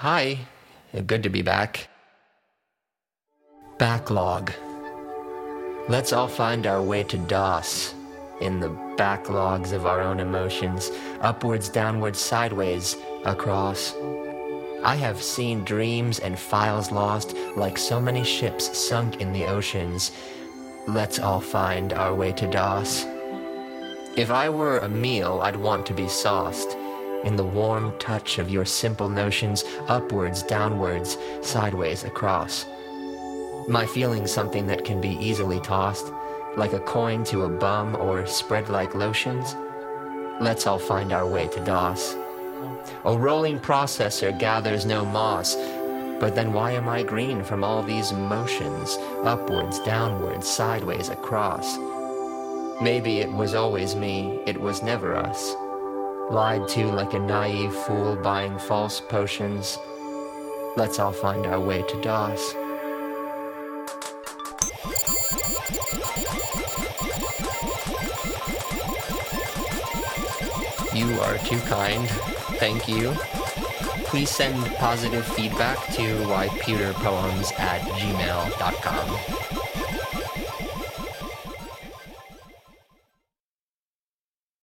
Hi. Good to be back. Backlog. Let's all find our way to DOS in the backlogs of our own emotions, upwards, downwards, sideways, across. I have seen dreams and files lost like so many ships sunk in the oceans. Let's all find our way to DOS. If I were a meal, I'd want to be sauced in the warm touch of your simple notions, upwards, downwards, sideways, across. My feeling's something that can be easily tossed, like a coin to a bum or spread like lotions. Let's all find our way to DOS. A rolling processor gathers no moss, but then why am I green from all these motions, upwards, downwards, sideways, across? Maybe it was always me, it was never us. Lied to like a naive fool buying false potions. Let's all find our way to DOS. You are too kind. Thank you. Please send positive feedback to ypewterpoems at gmail.com.